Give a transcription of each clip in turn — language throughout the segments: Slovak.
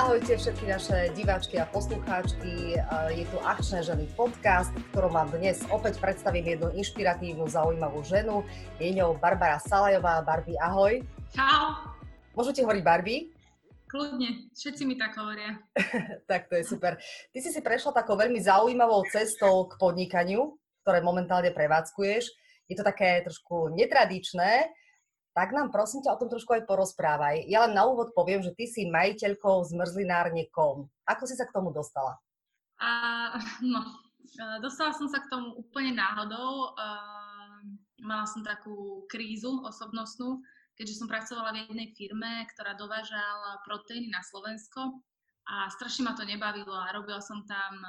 Ahojte všetky naše diváčky a poslucháčky. Je tu Akčné ženy podcast, v ktorom vám dnes opäť predstavím jednu inšpiratívnu, zaujímavú ženu. Je ňou Barbara Salajová. Barbie, ahoj. Čau. Môžete hovoriť Barbie? Kľudne, všetci mi tak hovoria. tak to je super. Ty si si prešla takou veľmi zaujímavou cestou k podnikaniu, ktoré momentálne prevádzkuješ. Je to také trošku netradičné, tak nám prosím ťa o tom trošku aj porozprávaj. Ja len na úvod poviem, že ty si majiteľkou zmrzlinárne.com. Ako si sa k tomu dostala? Uh, no, dostala som sa k tomu úplne náhodou. Uh, mala som takú krízu osobnostnú, keďže som pracovala v jednej firme, ktorá dovážala proteíny na Slovensko a strašne ma to nebavilo a robila som tam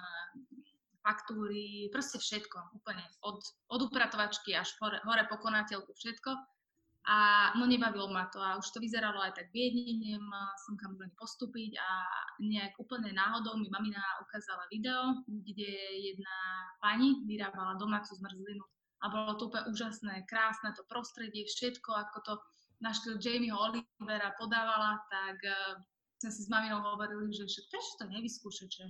faktúry, proste všetko, úplne. Od, od upratovačky až hore, hore po konateľku, všetko. A no nebavilo ma to a už to vyzeralo aj tak biedne, nemala som kam len postúpiť a nejak úplne náhodou mi mamina ukázala video, kde jedna pani vyrábala domácu zmrzlinu a bolo to úplne úžasné, krásne to prostredie, všetko, ako to na štýl Jamieho Olivera podávala, tak uh, sme si s maminou hovorili, že prečo to nevyskúšať, že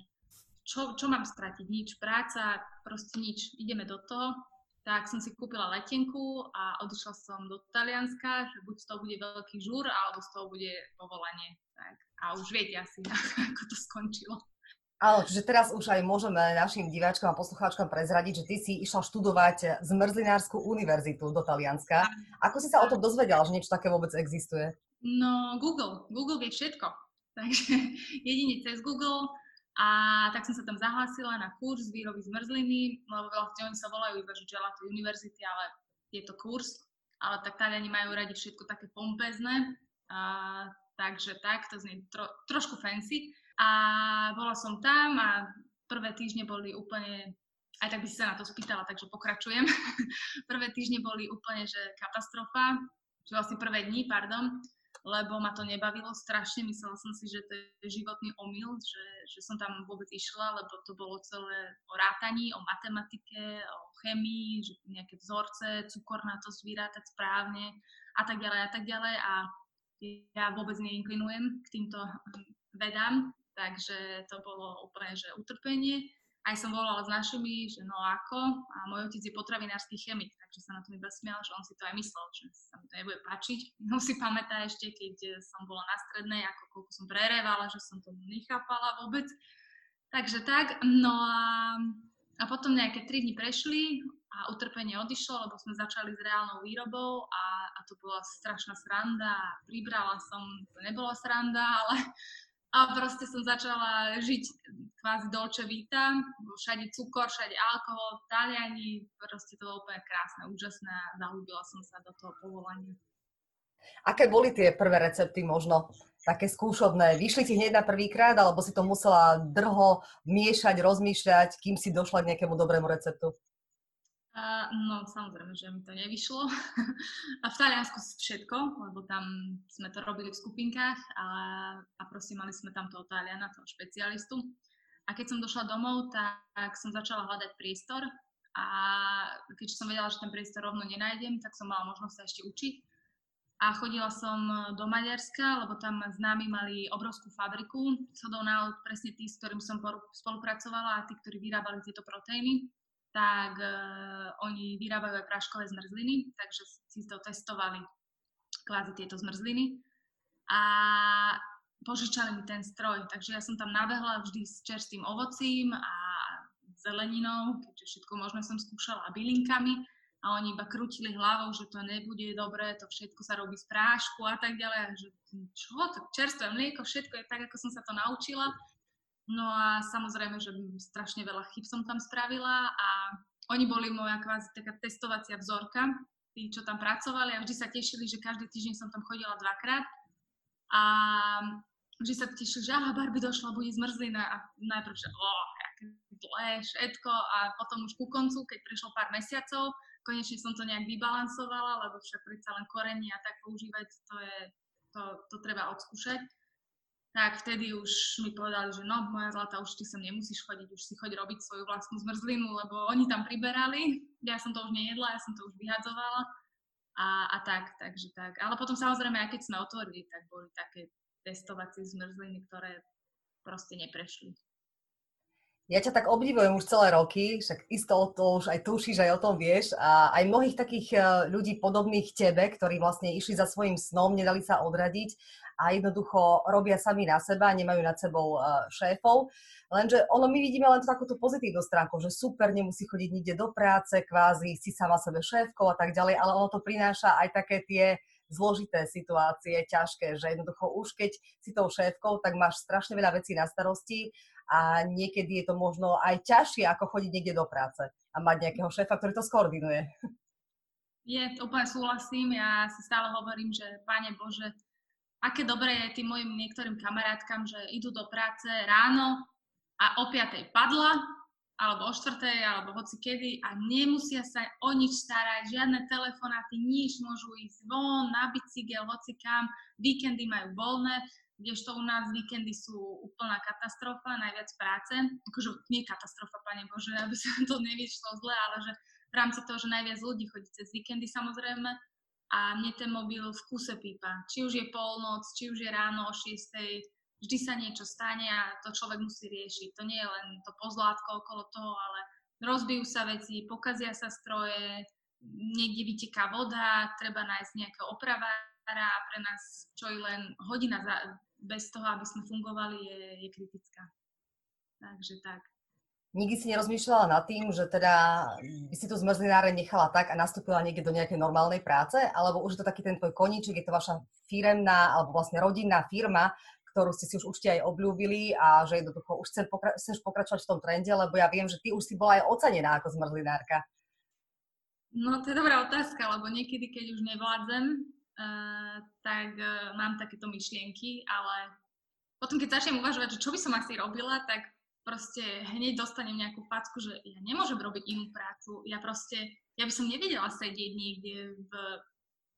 čo, čo mám stratiť, nič, práca, proste nič, ideme do toho tak som si kúpila letenku a odišla som do Talianska, že buď z toho bude veľký žúr, alebo z toho bude povolanie. Tak. A už viete asi, ako to skončilo. Áno, čiže teraz už aj môžeme našim diváčkom a poslucháčkom prezradiť, že ty si išla študovať Zmrzlinárskú univerzitu do Talianska. Ako si sa o tom dozvedela, že niečo také vôbec existuje? No, Google. Google vie všetko. Takže jedine cez Google a tak som sa tam zahlásila na kurz výroby zmrzliny, lebo veľa oni sa volajú iba, že Gelato University, ale je to kurz. Ale tak Taliani majú radi všetko také pompezné, a, takže tak, to znie tro, trošku fancy. A bola som tam a prvé týždne boli úplne, aj tak by si sa na to spýtala, takže pokračujem. prvé týždne boli úplne, že katastrofa, že vlastne prvé dni, pardon lebo ma to nebavilo strašne. Myslela som si, že to je životný omyl, že, že som tam vôbec išla, lebo to bolo celé o rátaní, o matematike, o chemii, že nejaké vzorce, cukor na to zvyrátať správne a tak ďalej a tak ďalej. A ja vôbec neinklinujem k týmto vedám, takže to bolo úplne, že utrpenie aj som volala s našimi, že no ako, a môj otec je potravinársky chemik, takže sa na to iba smial, že on si to aj myslel, že sa mi to nebude páčiť. No si pamätá ešte, keď som bola na strednej, ako koľko som prerevala, že som to nechápala vôbec. Takže tak, no a, a potom nejaké 3 dni prešli a utrpenie odišlo, lebo sme začali s reálnou výrobou a, a to bola strašná sranda. Pribrala som, to nebola sranda, ale a proste som začala žiť kvázi dolče vita, všade cukor, všade alkohol, Taliani, proste to bolo úplne krásne, úžasné a zahúbila som sa do toho povolania. Aké boli tie prvé recepty možno také skúšobné? Vyšli ti hneď na prvýkrát, alebo si to musela drho miešať, rozmýšľať, kým si došla k nejakému dobrému receptu? No samozrejme, že mi to nevyšlo. a v Taliansku všetko, lebo tam sme to robili v skupinkách a, a proste mali sme tam toho Taliana, toho špecialistu. A keď som došla domov, tak, som začala hľadať priestor a keďže som vedela, že ten priestor rovno nenájdem, tak som mala možnosť sa ešte učiť. A chodila som do Maďarska, lebo tam známi mali obrovskú fabriku, shodou náhod presne tí, s ktorým som spolupracovala a tí, ktorí vyrábali tieto proteíny tak uh, oni vyrábajú aj práškové zmrzliny, takže si to testovali kvázi tieto zmrzliny a požičali mi ten stroj, takže ja som tam nabehla vždy s čerstvým ovocím a zeleninou, keďže všetko možné som skúšala bylinkami a oni iba krútili hlavou, že to nebude dobré, to všetko sa robí z prášku a tak ďalej. A že čo, to čerstvé mlieko, všetko je tak, ako som sa to naučila. No a samozrejme, že strašne veľa chyb som tam spravila a oni boli moja kvázi taká testovacia vzorka, tí, čo tam pracovali a vždy sa tešili, že každý týždeň som tam chodila dvakrát. A vždy sa tešili, že aha, Barbie došla, bude zmrzlina. A najprv, že oh, aké dlhé, všetko. A potom už ku koncu, keď prišlo pár mesiacov, konečne som to nejak vybalansovala, lebo však predsa len korenie a tak používať, to je, to, to treba odskúšať tak vtedy už mi povedali, že no, moja zlata, už ty sem nemusíš chodiť, už si choď robiť svoju vlastnú zmrzlinu, lebo oni tam priberali, ja som to už nejedla, ja som to už vyhadzovala a, a tak, takže tak. Ale potom samozrejme, aj keď sme otvorili, tak boli také testovacie zmrzliny, ktoré proste neprešli. Ja ťa tak obdivujem už celé roky, však isto to už aj tušíš, aj o tom vieš. A aj mnohých takých e, ľudí podobných tebe, ktorí vlastne išli za svojim snom, nedali sa odradiť a jednoducho robia sami na seba, nemajú nad sebou e, šéfov. Lenže ono my vidíme len takúto pozitívnu stránku, že super, nemusí chodiť nikde do práce, kvázi si sama sebe šéfkou a tak ďalej, ale ono to prináša aj také tie zložité situácie, ťažké, že jednoducho už keď si tou šéfkou, tak máš strašne veľa vecí na starosti a niekedy je to možno aj ťažšie, ako chodiť niekde do práce a mať nejakého šéfa, ktorý to skoordinuje. Je, úplne súhlasím. Ja si stále hovorím, že Pane Bože, aké dobré je tým mojim niektorým kamarátkam, že idú do práce ráno a o 5. padla, alebo o 4. alebo hoci kedy a nemusia sa o nič starať, žiadne telefonáty, nič, môžu ísť von, na bicykel, hoci kam, víkendy majú voľné kdežto u nás víkendy sú úplná katastrofa, najviac práce. Akože nie katastrofa, pane Bože, aby sa to nevyšlo zle, ale že v rámci toho, že najviac ľudí chodí cez víkendy samozrejme a mne ten mobil v kuse pípa. Či už je polnoc, či už je ráno o 6 vždy sa niečo stane a to človek musí riešiť. To nie je len to pozlátko okolo toho, ale rozbijú sa veci, pokazia sa stroje, niekde vyteká voda, treba nájsť nejakého opravára a pre nás čo je len hodina za, bez toho, aby sme fungovali, je, je kritická. Takže tak. Nikdy si nerozmýšľala nad tým, že teda by si tu zmrzlináre nechala tak a nastúpila niekde do nejakej normálnej práce, alebo už je to taký ten tvoj koníček, je to vaša firemná alebo vlastne rodinná firma, ktorú ste si už určite aj obľúbili a že jednoducho už chcem pokra- chceš pokračovať v tom trende, lebo ja viem, že ty už si bola aj ocenená ako zmrzlinárka. No to je dobrá otázka, lebo niekedy, keď už nevládzem, Eh, tak uh, mám takéto myšlienky, ale potom, keď začnem uvažovať, že čo by som asi robila, tak proste hneď dostanem nejakú facku, že ja nemôžem robiť inú prácu. Ja proste, ja by som nevedela sedieť niekde v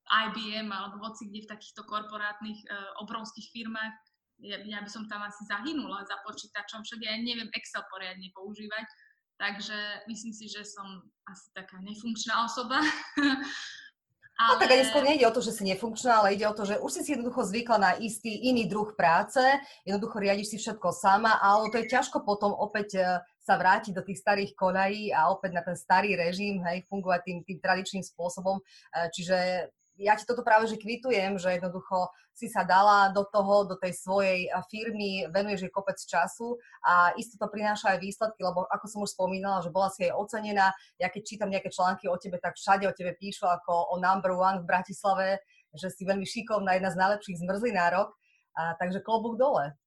IBM alebo hoci kde v takýchto korporátnych uh, obrovských firmách. Ja, ja by som tam asi zahynula za počítačom, však ja neviem Excel poriadne používať. Takže myslím si, že som asi taká nefunkčná osoba. Ale... No tak ani skôr nejde o to, že si nefunkčná, ale ide o to, že už si si jednoducho zvykla na istý iný druh práce, jednoducho riadiš si všetko sama, ale to je ťažko potom opäť e, sa vrátiť do tých starých koľají a opäť na ten starý režim, hej, fungovať tým, tým tradičným spôsobom. E, čiže ja ti toto práve že kvitujem, že jednoducho si sa dala do toho, do tej svojej firmy, venuješ jej kopec času a isto to prináša aj výsledky, lebo ako som už spomínala, že bola si aj ocenená, ja keď čítam nejaké články o tebe, tak všade o tebe píšu ako o number one v Bratislave, že si veľmi šikovná, jedna z najlepších zmrzlinárok, a, takže klobúk dole.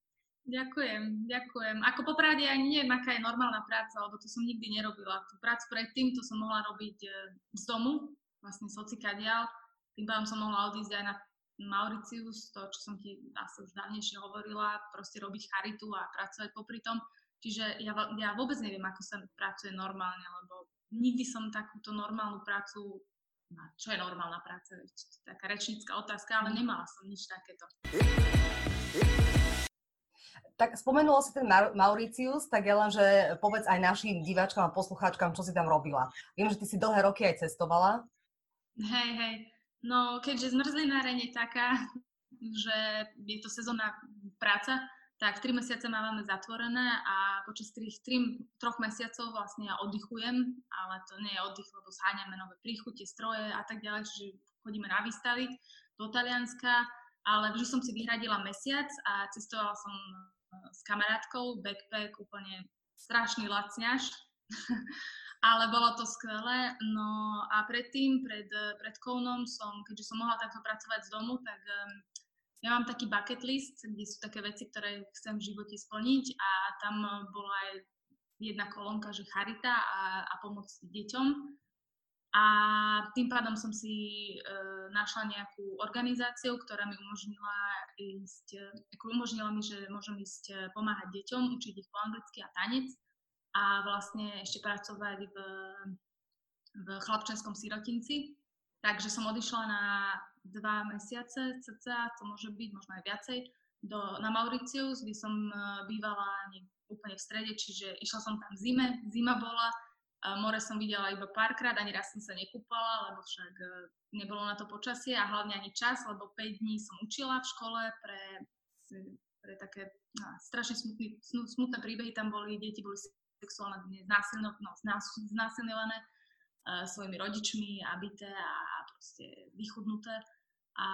Ďakujem, ďakujem. Ako popravde ani neviem, aká je normálna práca, lebo to som nikdy nerobila. Tú prácu predtým, to som mohla robiť e, z domu, vlastne z hocikadiaľ tým pádom som mohla odísť aj na Mauricius, to, čo som ti asi už dávnejšie hovorila, proste robiť charitu a pracovať popri tom. Čiže ja, ja vôbec neviem, ako sa pracuje normálne, lebo nikdy som takúto normálnu prácu čo je normálna práca, taká rečnícka otázka, ale nemala som nič takéto. Tak spomenula si ten Mauricius, tak je len, že povedz aj našim diváčkam a poslucháčkam, čo si tam robila. Viem, že ty si dlhé roky aj cestovala. Hej, hej. No, keďže zmrzlináreň je taká, že je to sezónna práca, tak 3 mesiace máme zatvorené a počas tých 3, 3 mesiacov vlastne ja oddychujem, ale to nie je oddych, lebo zháňame nové príchute, stroje a tak ďalej, čiže chodíme na výstavy do Talianska, ale vždy som si vyhradila mesiac a cestovala som e, s kamarátkou, backpack, úplne strašný lacňaž. ale bolo to skvelé. No a predtým, pred, pred Kounom som, keďže som mohla takto pracovať z domu, tak um, ja mám taký bucket list, kde sú také veci, ktoré chcem v živote splniť a tam bola aj jedna kolónka, že charita a, a pomoc deťom. A tým pádom som si e, našla nejakú organizáciu, ktorá mi umožnila ísť, ako umožnila mi, že môžem ísť e, pomáhať deťom, učiť ich po anglicky a tanec a vlastne ešte pracovať v, v chlapčenskom sirotinci. Takže som odišla na dva mesiace, cca, to môže byť možno aj viacej, do, na Mauricius, kde som e, bývala úplne v strede, čiže išla som tam v zime, zima bola, more som videla iba párkrát, ani raz som sa nekúpala, lebo však e, nebolo na to počasie a hlavne ani čas, lebo 5 dní som učila v škole pre ktoré také no, strašne smutný, smutné príbehy tam boli, deti boli sexuálne no, znásilňované uh, svojimi rodičmi a byté a proste vychudnuté. A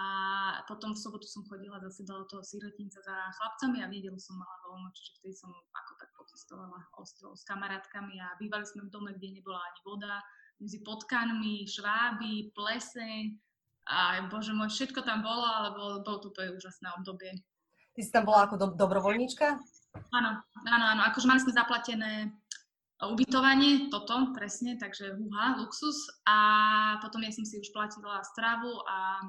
potom v sobotu som chodila zase do toho sirotinca za chlapcami a v nedelu som mala voľno, čiže vtedy som ako tak pocestovala ostrov s kamarátkami a bývali sme v dome, kde nebola ani voda, medzi potkanmi, šváby, pleseň a bože môj, všetko tam bolo, ale bolo, bolo to úplne úžasné obdobie. Ty si tam bola ako do, dobrovoľníčka? Áno, áno, áno, akože mali sme zaplatené ubytovanie, toto presne, takže uha, luxus a potom ja som si už platila stravu a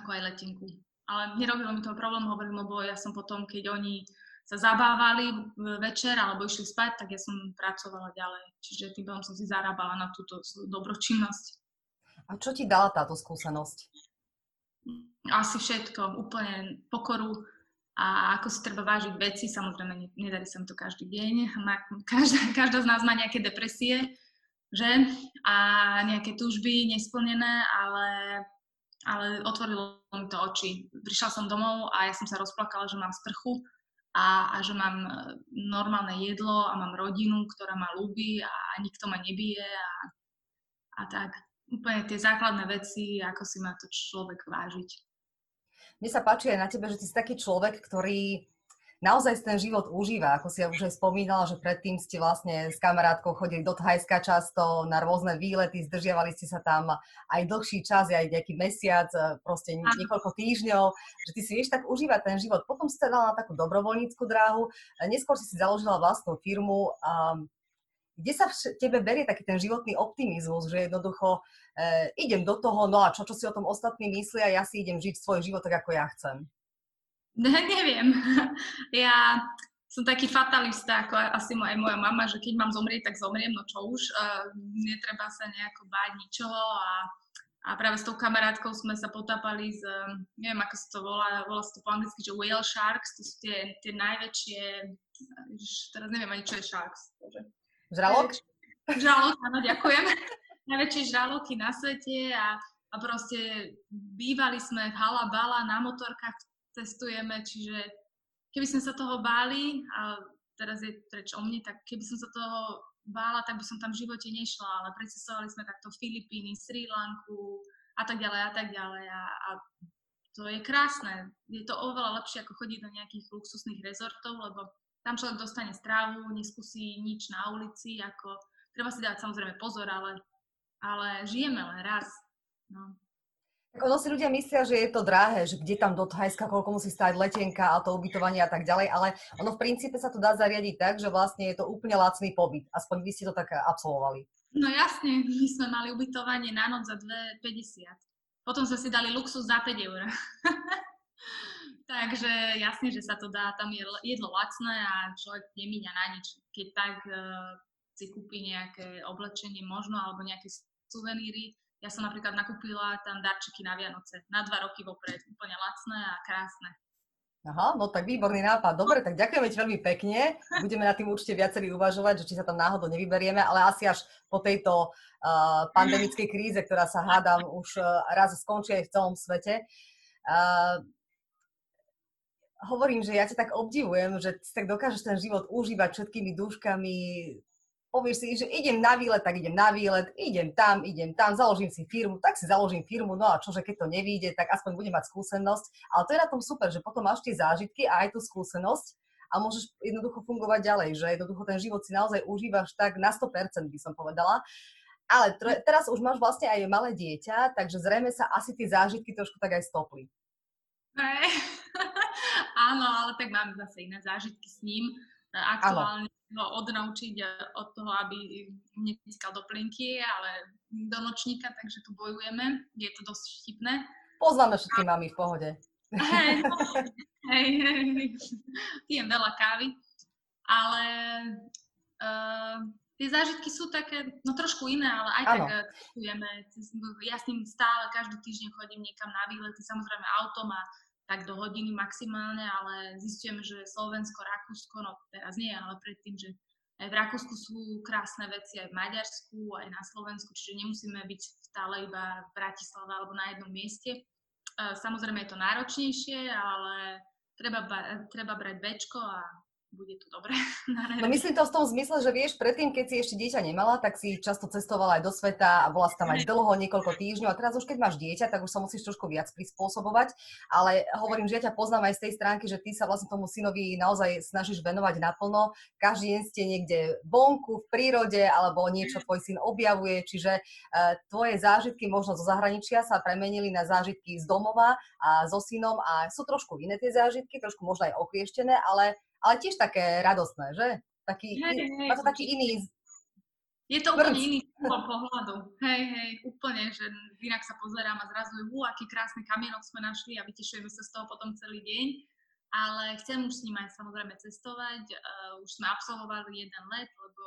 ako aj letenku. Ale nerobilo mi to problém, hovorím, lebo ja som potom, keď oni sa zabávali večer alebo išli spať, tak ja som pracovala ďalej. Čiže tým som si zarábala na túto dobročinnosť. A čo ti dala táto skúsenosť? Asi všetko, úplne pokoru a ako si treba vážiť veci. Samozrejme, nedarí sa mi to každý deň. Každá, každá z nás má nejaké depresie, že? A nejaké túžby nesplnené, ale ale otvorilo mi to oči. Prišla som domov a ja som sa rozplakala, že mám sprchu a, a že mám e, normálne jedlo a mám rodinu, ktorá ma ľúbi a nikto ma nebije a, a tak. Úplne tie základné veci, ako si má to človek vážiť. Mne sa páči aj na tebe, že ty si taký človek, ktorý naozaj ten život užíva. Ako si ja už aj spomínala, že predtým ste vlastne s kamarátkou chodili do Thajska často na rôzne výlety, zdržiavali ste sa tam aj dlhší čas, aj nejaký mesiac, proste niekoľko týždňov, že ty si vieš tak užívať ten život. Potom si sa dala na takú dobrovoľníckú dráhu, neskôr si si založila vlastnú firmu. A kde sa v tebe berie taký ten životný optimizmus, že jednoducho e, idem do toho, no a čo, čo si o tom ostatní myslia, ja si idem žiť svoj život tak, ako ja chcem. Ne, neviem. Ja som taký fatalista, ako asi aj moja mama, že keď mám zomrieť, tak zomriem, no čo už. Uh, netreba sa nejako báť ničoho a, a práve s tou kamarátkou sme sa potápali z, neviem ako sa to volá, volá sa to po anglicky, že whale sharks, to sú tie, tie najväčšie, teraz neviem ani čo je sharks. Žralok? Žralok, áno, ďakujem. Najväčšie žraloky na svete a, a proste bývali sme v halabala na motorkách cestujeme, čiže keby sme sa toho báli, a teraz je preč o mne, tak keby som sa toho bála, tak by som tam v živote nešla, ale precestovali sme takto Filipíny, Sri Lanku a tak ďalej a tak ďalej a, a to je krásne. Je to oveľa lepšie ako chodiť do nejakých luxusných rezortov, lebo tam človek dostane strávu, neskúsi nič na ulici, ako treba si dať samozrejme pozor, ale, ale žijeme len raz. No. Tak ono si ľudia myslia, že je to drahé, že kde tam do Thajska, koľko musí stať letenka a to ubytovanie a tak ďalej, ale ono v princípe sa to dá zariadiť tak, že vlastne je to úplne lacný pobyt. Aspoň vy ste to tak absolvovali. No jasne, my sme mali ubytovanie na noc za 2,50. Potom sme si dali luxus za 5 eur. Takže jasne, že sa to dá, tam je jedlo lacné a človek nemíňa na nič. Keď tak uh, si kúpi nejaké oblečenie možno alebo nejaké suveníry, ja som napríklad nakúpila tam darčeky na Vianoce, na dva roky vopred, úplne lacné a krásne. Aha, no tak výborný nápad. Dobre, tak ďakujeme ti veľmi pekne. Budeme na tým určite viacerí uvažovať, že či sa tam náhodou nevyberieme, ale asi až po tejto uh, pandemickej kríze, ktorá sa hádam už uh, raz skončí aj v celom svete. Uh, hovorím, že ja ťa tak obdivujem, že tak dokážeš ten život užívať všetkými dúškami, povieš si, že idem na výlet, tak idem na výlet, idem tam, idem tam, založím si firmu, tak si založím firmu, no a čože keď to nevíde, tak aspoň budem mať skúsenosť. Ale to je na tom super, že potom máš tie zážitky a aj tú skúsenosť a môžeš jednoducho fungovať ďalej, že jednoducho ten život si naozaj užívaš tak na 100% by som povedala. Ale teraz už máš vlastne aj malé dieťa, takže zrejme sa asi tie zážitky trošku tak aj stopli. Hey. Áno, ale tak mám zase iné zážitky s ním. Aktuálne ho odnaučiť e, od toho, aby netiskal do plinky, ale do nočníka, takže tu bojujeme. Je to dosť vtipné. Poznáme všetky mami v pohode. Hej, hej, hej, pijem veľa kávy, ale uh, tie zážitky sú také, no trošku iné, ale aj ano. tak e, cestujeme. Ja s ním stále každý týždeň chodím niekam na výlety, samozrejme auto má tak do hodiny maximálne, ale zistujeme, že Slovensko, Rakúsko, no teraz nie, ale predtým, že aj v Rakúsku sú krásne veci, aj v Maďarsku, aj na Slovensku, čiže nemusíme byť stále iba v Bratislave alebo na jednom mieste. E, samozrejme je to náročnejšie, ale treba, treba brať Bčko a bude to dobré. No myslím to v tom zmysle, že vieš, predtým, keď si ešte dieťa nemala, tak si často cestovala aj do sveta a bola si tam aj dlho, niekoľko týždňov a teraz už keď máš dieťa, tak už sa musíš trošku viac prispôsobovať, ale hovorím, že ja ťa poznám aj z tej stránky, že ty sa vlastne tomu synovi naozaj snažíš venovať naplno. Každý deň ste niekde vonku, v prírode, alebo niečo tvoj syn objavuje, čiže uh, tvoje zážitky možno zo zahraničia sa premenili na zážitky z domova a so synom a sú trošku iné tie zážitky, trošku možno aj oklieštené, ale ale tiež také radostné, že? Taký, hej, hej, má to taký iný je to úplne iný pohľadu. Hej, hej, úplne, že inak sa pozerám a zrazu je, aký krásny kamienok sme našli a vytešujeme sa z toho potom celý deň. Ale chcem už s ním aj samozrejme cestovať. Uh, už sme absolvovali jeden let, lebo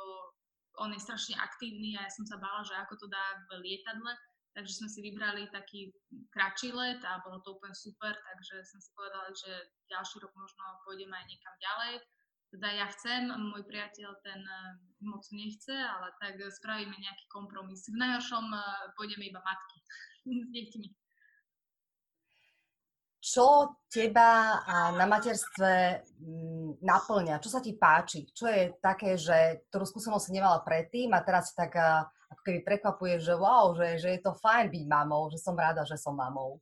on je strašne aktívny a ja som sa bála, že ako to dá v lietadle. Takže sme si vybrali taký kratší let a bolo to úplne super, takže som si povedala, že ďalší rok možno pôjdeme aj niekam ďalej. Teda ja chcem, môj priateľ ten eh, moc nechce, ale tak spravíme nejaký kompromis. V najhoršom eh, pôjdeme iba matky s deťmi. Čo teba na materstve mm, naplňa? Čo sa ti páči? Čo je také, že ktorú skúsenosť nemala predtým a teraz tak eh, ako keby prekvapuje, že wow, že, že je to fajn byť mamou, že som rada, že som mamou?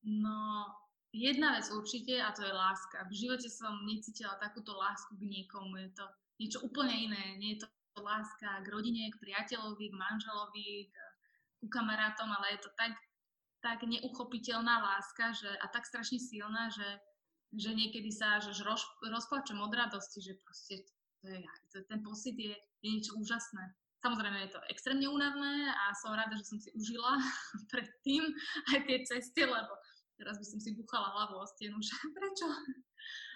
No, Jedna vec určite a to je láska. V živote som necítila takúto lásku k niekomu. Je to niečo úplne iné. Nie je to láska k rodine, k priateľovi, k manželovi, k, ku kamarátom, ale je to tak, tak neuchopiteľná láska že, a tak strašne silná, že, že niekedy sa že roz, rozplačem od radosti, že proste to je, to, ten pocit je, je niečo úžasné. Samozrejme je to extrémne únavné a som rada, že som si užila predtým aj tie cesty, lebo teraz by som si buchala hlavu o stenu, že prečo?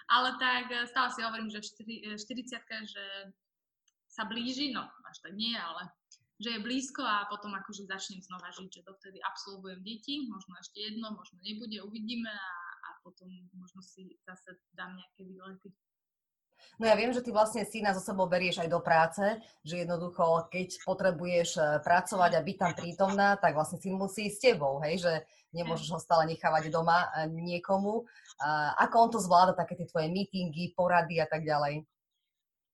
Ale tak eh, stále si hovorím, že 40 eh, že sa blíži, no až tak nie, ale že je blízko a potom akože začnem znova žiť, že dovtedy absolvujem deti, možno ešte jedno, možno nebude, uvidíme a, a potom možno si zase dám nejaké výlety. No ja viem, že ty vlastne syna zo sebou berieš aj do práce, že jednoducho, keď potrebuješ eh, pracovať a byť tam prítomná, tak vlastne syn musí s tebou, hej, že nemôžeš ho stále nechávať doma eh, niekomu. Ako on to zvláda, také tie tvoje meetingy, porady a tak ďalej?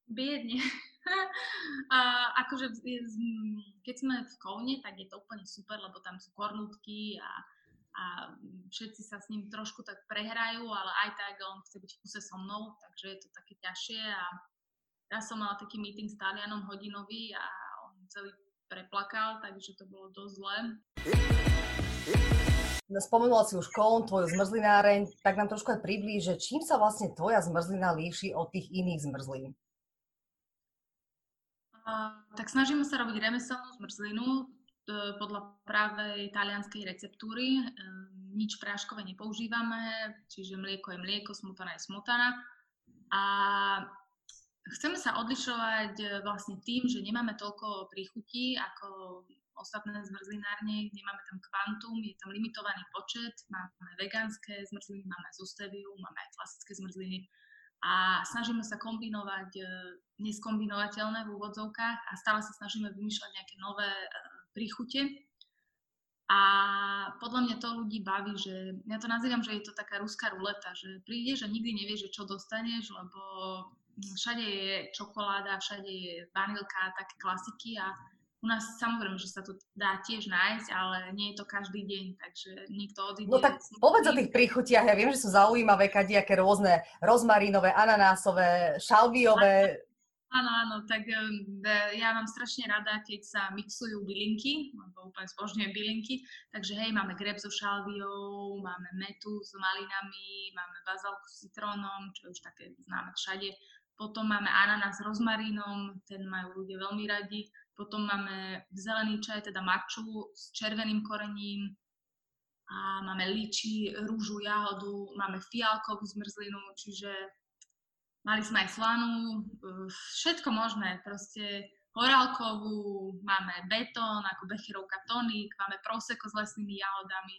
Biedne. a akože keď sme v Kovne, tak je to úplne super, lebo tam sú kornútky a a všetci sa s ním trošku tak prehrajú, ale aj tak on chce byť v kuse so mnou, takže je to také ťažšie a ja som mala taký meeting s Talianom hodinový a on celý preplakal, takže to bolo dosť zlé. No, spomenula si už Koln, tvoju zmrzlináreň, tak nám trošku aj priblíž, že čím sa vlastne tvoja zmrzlina líši od tých iných zmrzlín? Uh, tak snažíme sa robiť remeselnú zmrzlinu, E, podľa právej talianskej receptúry. E, nič práškové nepoužívame, čiže mlieko je mlieko, smotana je smotana. A chceme sa odlišovať e, vlastne tým, že nemáme toľko príchutí ako ostatné zmrzlinárne, nemáme tam kvantum, je tam limitovaný počet, máme vegánske zmrzliny, máme zosteviu, máme aj klasické zmrzliny a snažíme sa kombinovať neskombinovateľné v úvodzovkách a stále sa snažíme vymýšľať nejaké nové príchute. A podľa mňa to ľudí baví, že ja to nazývam, že je to taká ruská ruleta, že prídeš a nikdy nevieš, že čo dostaneš, lebo všade je čokoláda, všade je vanilka, také klasiky a u nás samozrejme, že sa to dá tiež nájsť, ale nie je to každý deň, takže niekto odíde. No tak povedz o tých príchutiach, ja viem, že sú zaujímavé kadiaké rôzne rozmarínové, ananásové, šalviové, Áno, áno, tak ja mám strašne rada, keď sa mixujú bylinky, lebo úplne zbožňujem bylinky, takže hej, máme greb so šalviou, máme metu s malinami, máme bazalku s citrónom, čo je už také známe všade, potom máme ananás s rozmarínom, ten majú ľudia veľmi radi, potom máme zelený čaj, teda maču s červeným korením, a máme liči, rúžu, jahodu, máme fialkovú zmrzlinu, čiže Mali sme aj slanu, eh, všetko možné, proste horálkovú, máme betón, ako becherovka tonik, máme proseko s lesnými jahodami.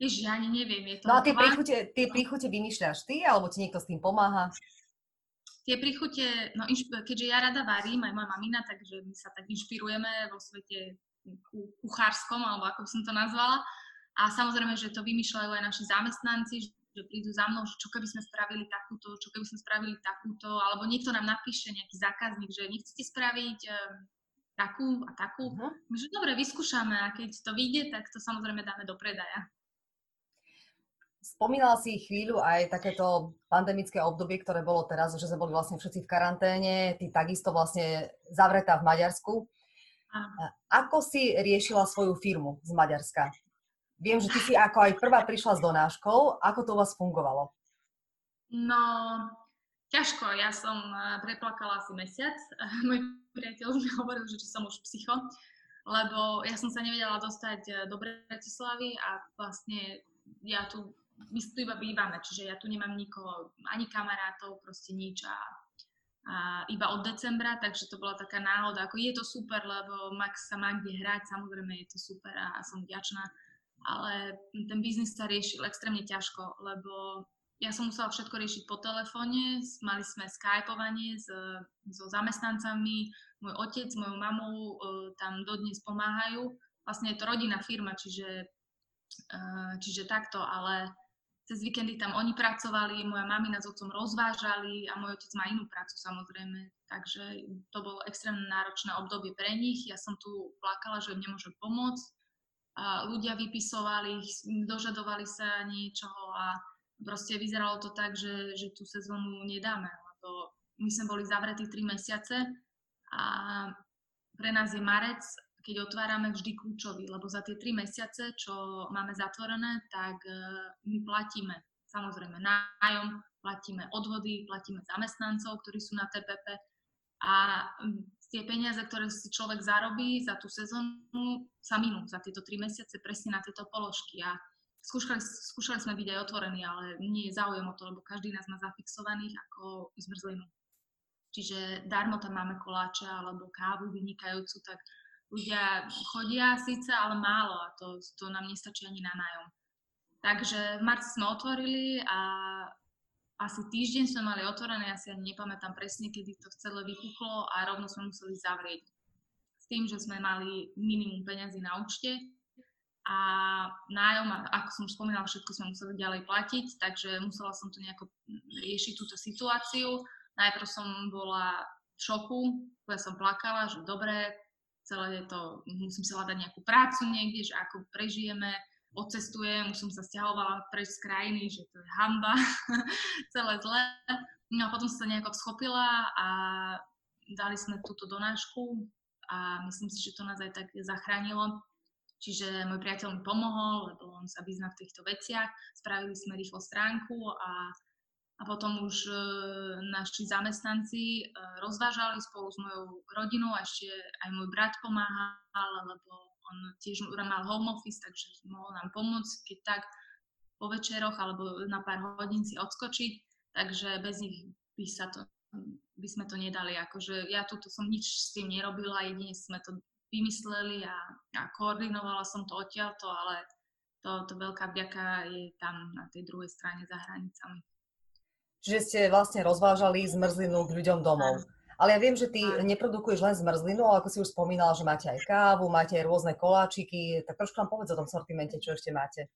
Ježiš, ja ani neviem, je to... No a tie príchute, tie príchute vymýšľaš ty, alebo ti niekto s tým pomáha? Tie príchute, no keďže ja rada varím, aj moja mamina, takže my sa tak inšpirujeme vo svete kuchárskom, alebo ako by som to nazvala. A samozrejme, že to vymýšľajú aj naši zamestnanci, že prídu za mnou, že čo keby sme spravili takúto, čo keby sme spravili takúto, alebo niekto nám napíše, nejaký zákazník, že nechcete spraviť um, takú a takú. Uh-huh. My, že dobre, vyskúšame a keď to vyjde, tak to samozrejme dáme do predaja. Spomínala si chvíľu aj takéto pandemické obdobie, ktoré bolo teraz, že sme boli vlastne všetci v karanténe, ty takisto vlastne zavretá v Maďarsku. Ako si riešila svoju firmu z Maďarska? Viem, že ty si ako aj prvá prišla s donáškou. Ako to u vás fungovalo? No, ťažko. Ja som eh, preplakala asi mesiac. Môj priateľ mi hovoril, že či som už psycho, lebo ja som sa nevedela dostať eh, do Bratislavy a vlastne ja tu, my tu iba bývame, čiže ja tu nemám nikoho, ani kamarátov, proste nič a a iba od decembra, takže to bola taká náhoda. Ako je to super, lebo Max sa má kde hrať, samozrejme je to super a som vďačná, ale ten biznis sa riešil extrémne ťažko, lebo ja som musela všetko riešiť po telefóne, mali sme skypovanie s, so zamestnancami, môj otec, mojou mamou e, tam dodnes pomáhajú. Vlastne je to rodinná firma, čiže, e, čiže takto, ale cez víkendy tam oni pracovali, moja mamina s otcom rozvážali a môj otec má inú prácu samozrejme. Takže to bolo extrémne náročné obdobie pre nich. Ja som tu plakala, že im nemôžem pomôcť. A ľudia vypisovali, dožadovali sa niečoho a proste vyzeralo to tak, že, že tú sezónu nedáme, lebo my sme boli zavretí 3 mesiace a pre nás je marec keď otvárame vždy kľúčový, lebo za tie tri mesiace, čo máme zatvorené, tak e, my platíme samozrejme nájom, platíme odvody, platíme zamestnancov, ktorí sú na TPP a tie peniaze, ktoré si človek zarobí za tú sezónu, sa minú za tieto tri mesiace presne na tieto položky. A skúšali, skúšali sme byť aj otvorení, ale nie je záujem o to, lebo každý nás má zafixovaných ako zmrzlinu. Čiže darmo tam máme koláče alebo kávu vynikajúcu, tak ľudia chodia síce, ale málo a to, to nám nestačí ani na nájom. Takže v marci sme otvorili a asi týždeň sme mali otvorené, ja si ani nepamätám presne, kedy to celé vypuklo a rovno sme museli zavrieť. S tým, že sme mali minimum peňazí na účte a nájom, ako som už spomínala, všetko sme museli ďalej platiť, takže musela som tu nejako riešiť túto situáciu. Najprv som bola v šoku, ja som plakala, že dobre, celé je to, musím si hľadať nejakú prácu niekde, že ako prežijeme, odcestujem, už som sa stiahovala preč z krajiny, že to je hamba, celé zle. No a potom sa nejako schopila a dali sme túto donášku a myslím si, že to nás aj tak zachránilo. Čiže môj priateľ mi pomohol, lebo on sa vyzná v týchto veciach. Spravili sme rýchlo stránku a a potom už e, naši zamestnanci e, rozvážali spolu s mojou rodinou a ešte aj môj brat pomáhal, lebo on tiež mal home office, takže mohol nám pomôcť, keď tak po večeroch alebo na pár hodín si odskočiť, takže bez nich by sa to by sme to nedali. Akože ja tu som nič s tým nerobila, jedine sme to vymysleli a, a koordinovala som to odtiaľto, ale to, to veľká vďaka je tam na tej druhej strane za hranicami. Čiže ste vlastne rozvážali zmrzlinu k ľuďom domov. Ale ja viem, že ty neprodukuješ len zmrzlinu, ale ako si už spomínala, že máte aj kávu, máte aj rôzne koláčiky, tak trošku nám povedz o tom sortimente, čo ešte máte.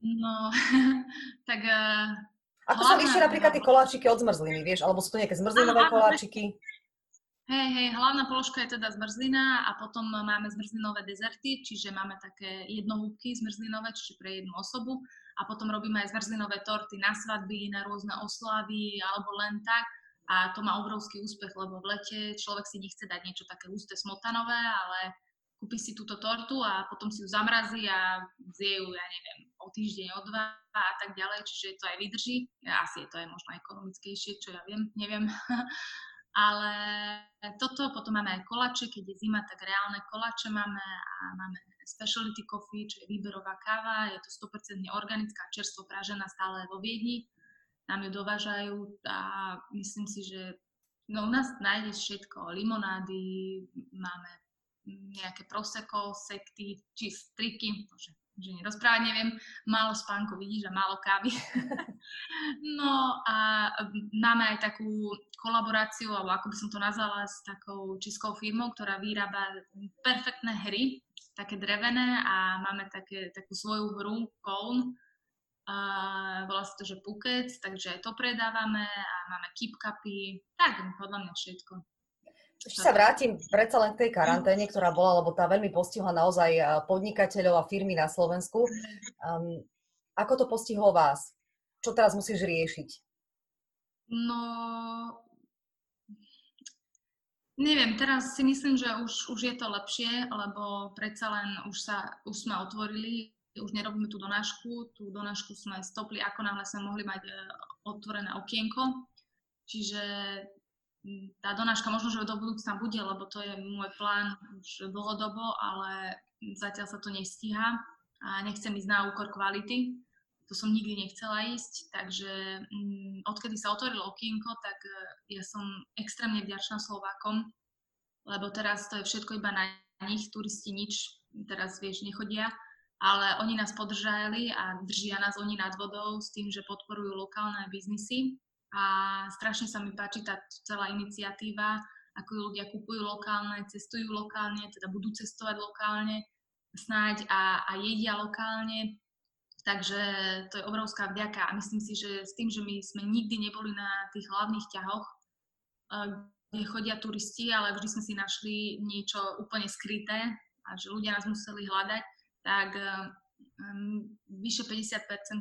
No, tak... Uh, ako sa líšia napríklad tie koláčiky od zmrzliny, vieš? Alebo sú to nejaké zmrzlinové áno, koláčiky? Hej, hej, hlavná položka je teda zmrzlina a potom máme zmrzlinové dezerty, čiže máme také jednohúbky zmrzlinové, čiže pre jednu osobu a potom robíme aj zmrzlinové torty na svadby, na rôzne oslavy alebo len tak a to má obrovský úspech, lebo v lete človek si nechce dať niečo také úste smotanové, ale kúpi si túto tortu a potom si ju zamrazí a zje ju, ja neviem, o týždeň, o dva a tak ďalej, čiže to aj vydrží. Asi je to aj možno ekonomickejšie, čo ja viem, neviem. Ale toto, potom máme aj kolače, keď je zima, tak reálne kolače máme a máme specialty coffee, čo je výberová káva, je to 100% organická, čerstvo pražená stále vo Viedni. Nám ju dovážajú a myslím si, že no, u nás nájdeš všetko, limonády, máme nejaké proseko, sekty, či striky, že, že nerozprávať neviem, málo spánku vidíš a málo kávy. no a máme aj takú kolaboráciu, alebo ako by som to nazvala, s takou českou firmou, ktorá vyrába perfektné hry také drevené a máme také, takú svoju hru Cone, Uh, volá sa to, že Phuket, takže aj to predávame a máme keep cupy, tak podľa mňa všetko. Ešte sa vrátim predsa len k tej karanténe, ktorá bola, lebo tá veľmi postihla naozaj podnikateľov a firmy na Slovensku. Um, ako to postihlo vás? Čo teraz musíš riešiť? No, neviem, teraz si myslím, že už, už je to lepšie, lebo predsa len už, sa, už sme otvorili už nerobíme tú donášku, tú donášku sme stopli, ako náhle sme mohli mať e, otvorené okienko. Čiže tá donáška možno, že do budúcna bude, lebo to je môj plán už dlhodobo, ale zatiaľ sa to nestíha a nechcem ísť na úkor kvality. To som nikdy nechcela ísť, takže odkedy sa otvorilo okienko, tak e, ja som extrémne vďačná Slovákom, lebo teraz to je všetko iba na nich, turisti nič teraz, vieš, nechodia ale oni nás podržali a držia nás oni nad vodou s tým, že podporujú lokálne biznisy a strašne sa mi páči tá celá iniciatíva, ako ľudia kupujú lokálne, cestujú lokálne, teda budú cestovať lokálne snáď a, a jedia lokálne. Takže to je obrovská vďaka a myslím si, že s tým, že my sme nikdy neboli na tých hlavných ťahoch, eh, kde chodia turisti, ale vždy sme si našli niečo úplne skryté a že ľudia nás museli hľadať, tak um, vyše 50%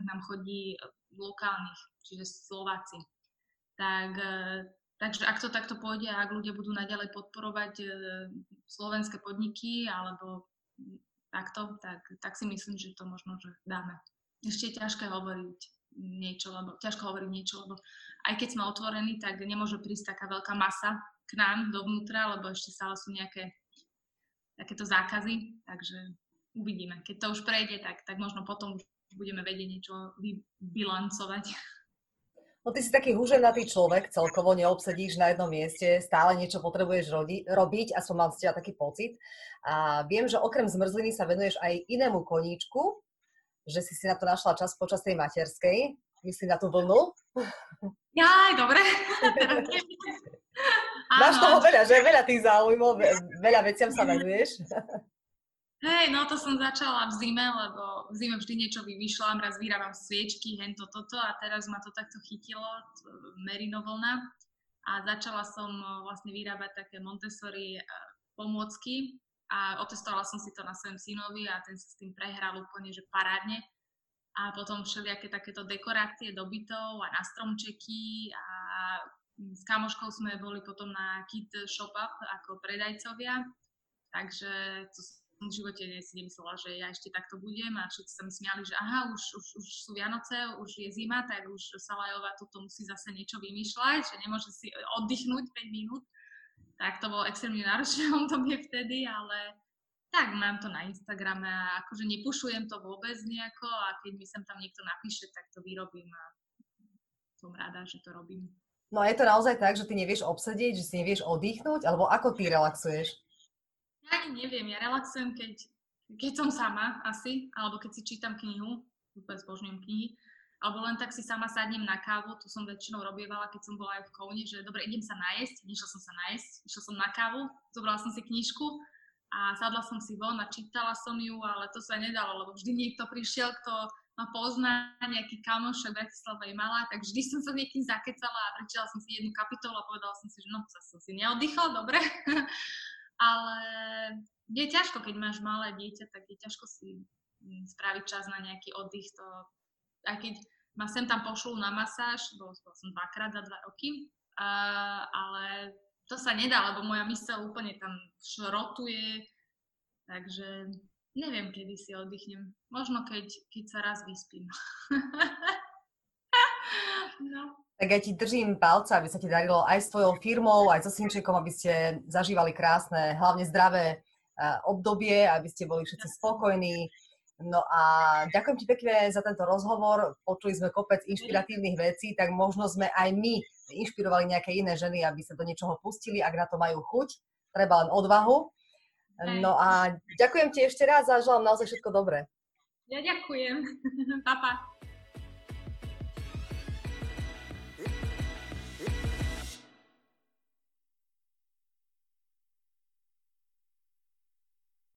nám chodí lokálnych, čiže Slováci. Tak, uh, takže ak to takto pôjde, ak ľudia budú naďalej podporovať uh, slovenské podniky alebo takto, tak, tak si myslím, že to možno, že dáme. Ešte je ťažké hovoriť niečo, lebo ťažko hovoriť niečo, lebo aj keď sme otvorení, tak nemôže prísť taká veľká masa k nám dovnútra, lebo ešte stále sú nejaké takéto zákazy, takže uvidíme. Keď to už prejde, tak, tak možno potom už budeme vedieť niečo vybilancovať. No ty si taký húženatý človek, celkovo neobsedíš na jednom mieste, stále niečo potrebuješ rodi- robiť, a som mal z teba taký pocit. A viem, že okrem zmrzliny sa venuješ aj inému koníčku, že si si na to našla čas počas tej materskej, myslím na tú vlnu. Jaj, dobre. Máš toho veľa, že? Veľa tých záujmov, veľa veciam sa venuješ. Hej, no to som začala v zime, lebo v zime vždy niečo vymýšľam, raz vyrábam sviečky, hento toto a teraz ma to takto chytilo, merino vlna a začala som e, vlastne vyrábať také Montessori e, pomôcky a otestovala som si to na svojom synovi a ten sa s tým prehral úplne, že parádne. A potom všelijaké takéto dekorácie do bytov a na stromčeky a s kamoškou sme boli potom na Kit Shop Up ako predajcovia, takže to v živote si nemyslela, že ja ešte takto budem a všetci sa mi smiali, že aha, už, už, už sú Vianoce, už je zima, tak už Salajová toto musí zase niečo vymýšľať, že nemôže si oddychnúť 5 minút. Tak to bolo extrémne náročné obdobie vtedy, ale tak mám to na Instagrame a akože nepušujem to vôbec nejako a keď mi sem tam niekto napíše, tak to vyrobím a som rada, že to robím. No je to naozaj tak, že ty nevieš obsedieť, že si nevieš oddychnúť, alebo ako ty relaxuješ? Ani neviem, ja relaxujem, keď, keď som sama asi, alebo keď si čítam knihu, úplne zbožňujem knihy, alebo len tak si sama sadnem na kávu, to som väčšinou robievala, keď som bola aj v Koune, že dobre, idem sa najesť, nešla som sa najesť, išla som na kávu, zobrala som si knižku a sadla som si von a čítala som ju, ale to sa nedalo, lebo vždy niekto prišiel, kto ma pozná, nejaký kamoš, v Bratislava je malá, tak vždy som sa niekým zakecala a prečítala som si jednu kapitolu a povedala som si, že no, zase som si neoddychla, dobre. ale je ťažko, keď máš malé dieťa, tak je ťažko si mm, spraviť čas na nejaký oddych. To, aj keď ma sem tam pošlú na masáž, bol som dvakrát za dva roky, a, ale to sa nedá, lebo moja mysel úplne tam šrotuje, takže neviem, kedy si oddychnem. Možno keď, keď sa raz vyspím. no. Tak ja ti držím palca, aby sa ti darilo aj s tvojou firmou, aj so synčekom, aby ste zažívali krásne, hlavne zdravé obdobie, aby ste boli všetci spokojní. No a ďakujem ti pekne za tento rozhovor. Počuli sme kopec inšpiratívnych vecí, tak možno sme aj my inšpirovali nejaké iné ženy, aby sa do niečoho pustili, ak na to majú chuť. Treba len odvahu. No a ďakujem ti ešte raz a želám naozaj všetko dobré. Ja ďakujem. Papa.